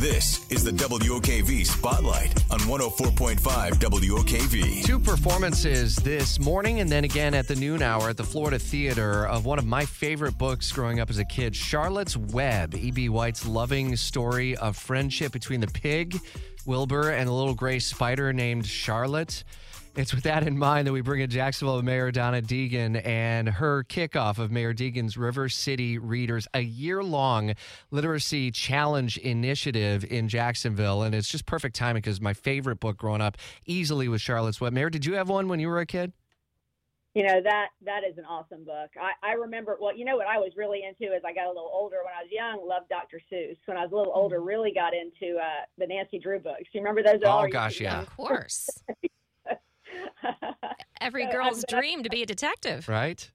This is the WOKV Spotlight on 104.5 WOKV. Two performances this morning and then again at the noon hour at the Florida Theater of one of my favorite books growing up as a kid, Charlotte's Web, E.B. White's loving story of friendship between the pig, Wilbur, and a little gray spider named Charlotte. It's with that in mind that we bring in Jacksonville Mayor Donna Deegan and her kickoff of Mayor Deegan's River City Readers, a year long literacy challenge initiative in Jacksonville. And it's just perfect timing because my favorite book growing up easily was Charlotte's Web. Mayor, did you have one when you were a kid? You know that that is an awesome book. I, I remember. Well, you know what I was really into as I got a little older. When I was young, loved Dr. Seuss. When I was a little older, really got into uh, the Nancy Drew books. You remember those? Oh gosh, yeah. Of course. Every So, girl's I- dream to be a detective. Right?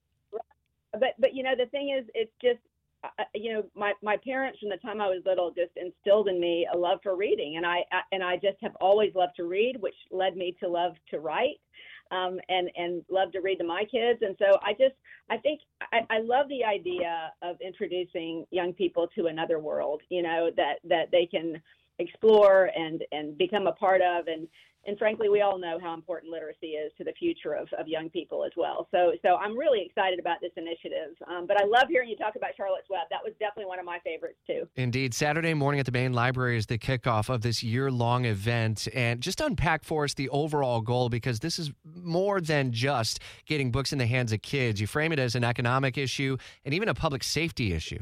but but you know the thing is it's just uh, you know my my parents from the time I was little just instilled in me a love for reading and I, I and I just have always loved to read which led me to love to write um, and and love to read to my kids and so I just I think I, I love the idea of introducing young people to another world you know that that they can explore and and become a part of and and frankly, we all know how important literacy is to the future of, of young people as well. So, so I'm really excited about this initiative. Um, but I love hearing you talk about Charlotte's Web. That was definitely one of my favorites too. Indeed. Saturday morning at the main library is the kickoff of this year long event. And just unpack for us the overall goal because this is more than just getting books in the hands of kids. You frame it as an economic issue and even a public safety issue.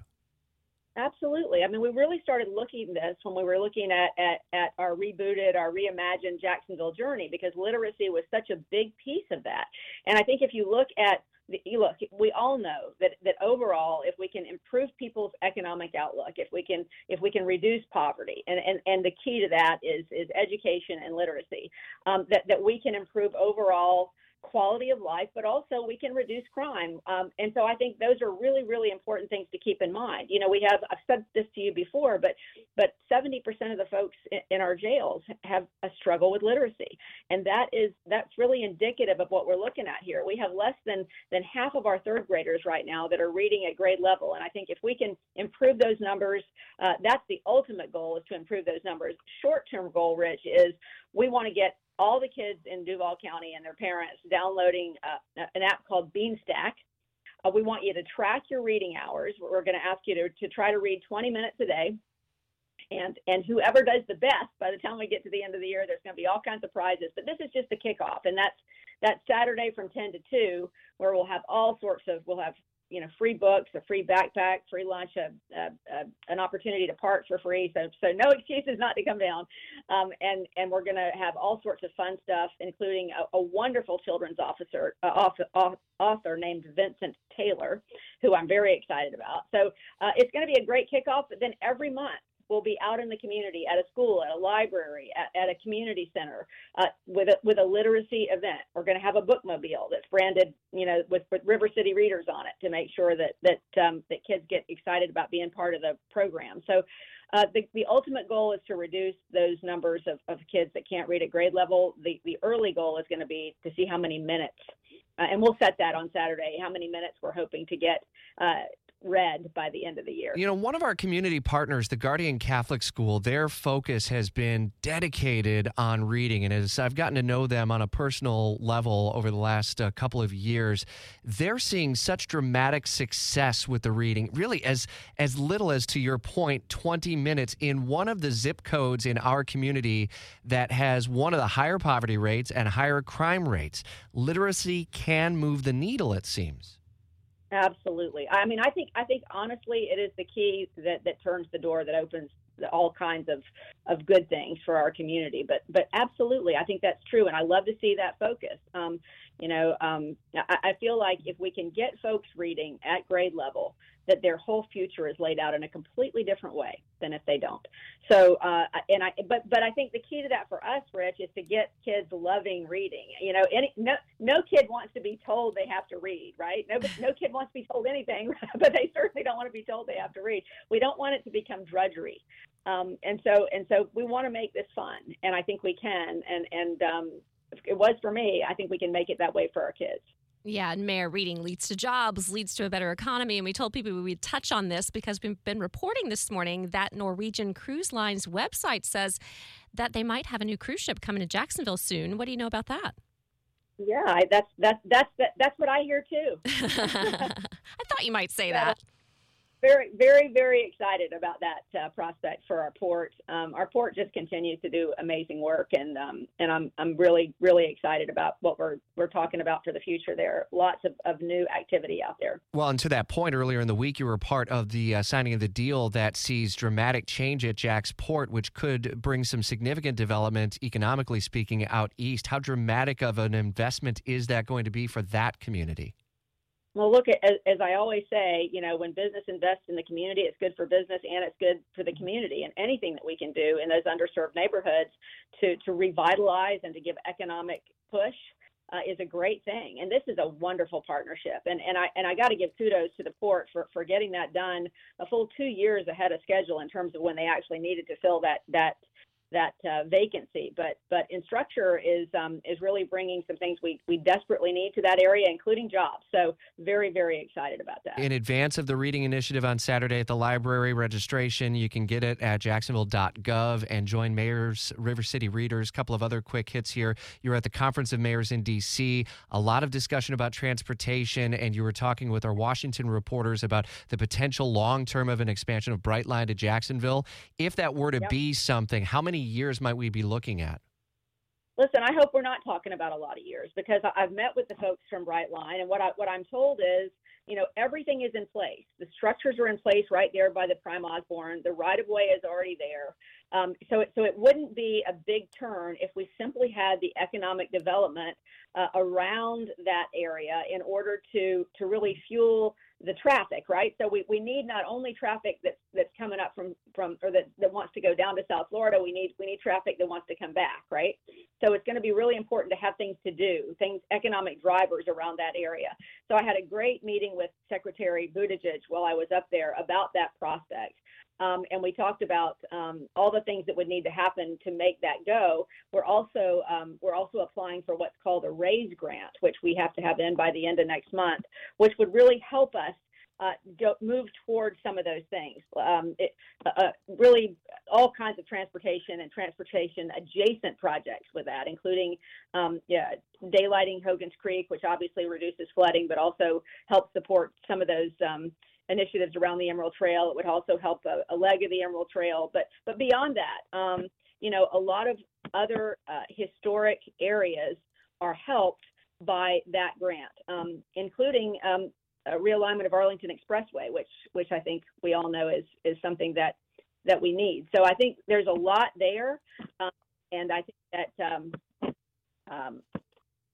Absolutely. I mean, we really started looking this when we were looking at, at, at our rebooted, our reimagined Jacksonville journey because literacy was such a big piece of that. And I think if you look at the, you look, we all know that, that overall, if we can improve people's economic outlook, if we can if we can reduce poverty, and, and, and the key to that is is education and literacy, um, that that we can improve overall quality of life, but also we can reduce crime. Um, and so I think those are really, really important things to keep in mind. You know, we have I've said this to you before, but but 70% of the folks in, in our jails have a struggle with literacy, and that is that's really indicative of what we're looking at here. We have less than than half of our third graders right now that are reading at grade level, and I think if we can improve those numbers, uh, that's the ultimate goal is to improve those numbers. Short-term goal, Rich, is we want to get all the kids in Duval County and their parents downloading uh, an app called Beanstack. Uh, we want you to track your reading hours. We're going to ask you to, to try to read 20 minutes a day. And, and whoever does the best by the time we get to the end of the year, there's going to be all kinds of prizes. But this is just the kickoff, and that's that's Saturday from 10 to 2, where we'll have all sorts of we'll have you know free books, a free backpack, free lunch, a, a, a, an opportunity to park for free. So so no excuses not to come down. Um, and and we're going to have all sorts of fun stuff, including a, wonderful children's officer uh, author, author named Vincent Taylor, who I'm very excited about. So uh, it's going to be a great kickoff. But then every month we'll be out in the community at a school, at a library, at, at a community center uh, with a with a literacy event. We're going to have a bookmobile that's branded, you know, with, with River City readers on it to make sure that that um, that kids get excited about being part of the program. So. Uh, the, the ultimate goal is to reduce those numbers of, of kids that can't read at grade level. The, the early goal is going to be to see how many minutes, uh, and we'll set that on Saturday, how many minutes we're hoping to get uh, read by the end of the year. You know, one of our community partners, the Guardian Catholic School, their focus has been dedicated on reading. And as I've gotten to know them on a personal level over the last uh, couple of years, they're seeing such dramatic success with the reading. Really, as as little as to your point, 20 minutes in one of the zip codes in our community that has one of the higher poverty rates and higher crime rates. Literacy can move the needle, it seems. Absolutely. I mean, I think I think honestly, it is the key that that turns the door that opens all kinds of of good things for our community. But but absolutely, I think that's true, and I love to see that focus. Um, you know, um, I, I feel like if we can get folks reading at grade level, that their whole future is laid out in a completely different way than if they don't. So, uh, and I, but but I think the key to that for us, Rich, is to get kids loving reading. You know, any no no kid wants to be told they have to read, right? No no kid wants to be told anything, but they certainly don't want to be told they have to read. We don't want it to become drudgery. Um, and so and so we want to make this fun, and I think we can. And and um, it was for me. I think we can make it that way for our kids. Yeah, and Mayor reading leads to jobs, leads to a better economy. And we told people we would touch on this because we've been reporting this morning that Norwegian Cruise Line's website says that they might have a new cruise ship coming to Jacksonville soon. What do you know about that? Yeah, that's that's that's that's what I hear too. I thought you might say that very, very, very excited about that uh, prospect for our port. Um, our port just continues to do amazing work, and um, and I'm I'm really, really excited about what we're we're talking about for the future. There, lots of, of new activity out there. Well, and to that point, earlier in the week, you were part of the uh, signing of the deal that sees dramatic change at JaxPort, which could bring some significant development, economically speaking, out east. How dramatic of an investment is that going to be for that community? Well, look, as, as I always say, you know, when business invests in the community, it's good for business and it's good for the community. And anything that we can do in those underserved neighborhoods to, to revitalize and to give economic push uh, is a great thing. And this is a wonderful partnership. And, and I, and I got to give kudos to the port for, for getting that done a full two years ahead of schedule in terms of when they actually needed to fill that, that that uh, vacancy. But but Instructure is um, is really bringing some things we we desperately need to that area, including jobs. So very very excited about that. In advance of the reading initiative on Saturday at the library, registration you can get it at Jacksonville.gov and join Mayors River City Readers. A couple of other quick hits here. You're at the Conference of Mayors in D.C. A lot of discussion about transportation, and you were talking with our Washington reporters about the potential long term of an expansion of Brightline to Jacksonville. If that were to yep. be something, how many years might we be looking at? Listen, I hope we're not talking about a lot of years because I've met with the folks from Brightline, and what I what I'm told is, you know, everything is in place. The structures are in place right there by the Prime Osborn. The right of way is already there. Um, so, it, so it wouldn't be a big turn if we simply had the economic development uh, around that area in order to to really fuel the traffic, right? So we, we need not only traffic that's that's coming up from from or that, that wants to go down to South Florida, we need we need traffic that wants to come back, right? So it's going to be really important to have things to do, things economic drivers around that area. So I had a great meeting with Secretary Buttigieg while I was up there about that prospect. Um, and we talked about um, all the things that would need to happen to make that go. We're also um, we're also applying for a RAISE grant, which we have to have in by the end of next month, which would really help us uh, go, move towards some of those things. Um, it, uh, uh, really, all kinds of transportation and transportation adjacent projects with that, including um, yeah, daylighting Hogan's Creek, which obviously reduces flooding, but also helps support some of those um, initiatives around the Emerald Trail. It would also help a, a leg of the Emerald Trail. But but beyond that, um, you know, a lot of other uh, historic areas are helped by that grant, um, including um, a realignment of Arlington Expressway, which which I think we all know is is something that that we need. So I think there's a lot there, um, and I think that. Um, um,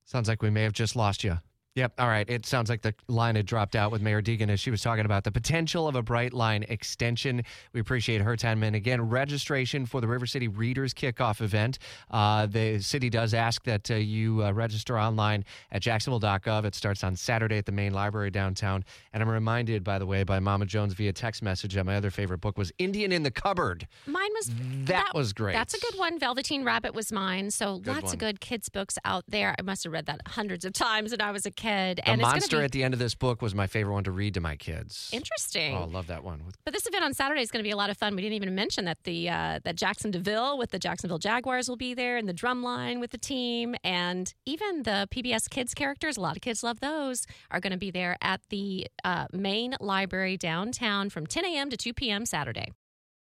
Sounds like we may have just lost you. Yep. All right. It sounds like the line had dropped out with Mayor Deegan as she was talking about the potential of a Brightline extension. We appreciate her time. And again, registration for the River City Readers Kickoff event. Uh, the city does ask that uh, you uh, register online at jacksonville.gov. It starts on Saturday at the main library downtown. And I'm reminded, by the way, by Mama Jones via text message that my other favorite book was Indian in the Cupboard. Mine was that, that was great. That's a good one. Velveteen Rabbit was mine. So good lots one. of good kids' books out there. I must have read that hundreds of times when I was a kid. The and monster be... at the end of this book was my favorite one to read to my kids. Interesting. Oh, I love that one. But this event on Saturday is going to be a lot of fun. We didn't even mention that the uh, that Jaxson de Ville with the Jacksonville Jaguars will be there, and the drum line with the team, and even the PBS Kids characters. A lot of kids love those. Are going to be there at the uh, main library downtown from 10 a.m. to 2 p.m. Saturday.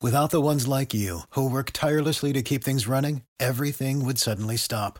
Without the ones like you who work tirelessly to keep things running, everything would suddenly stop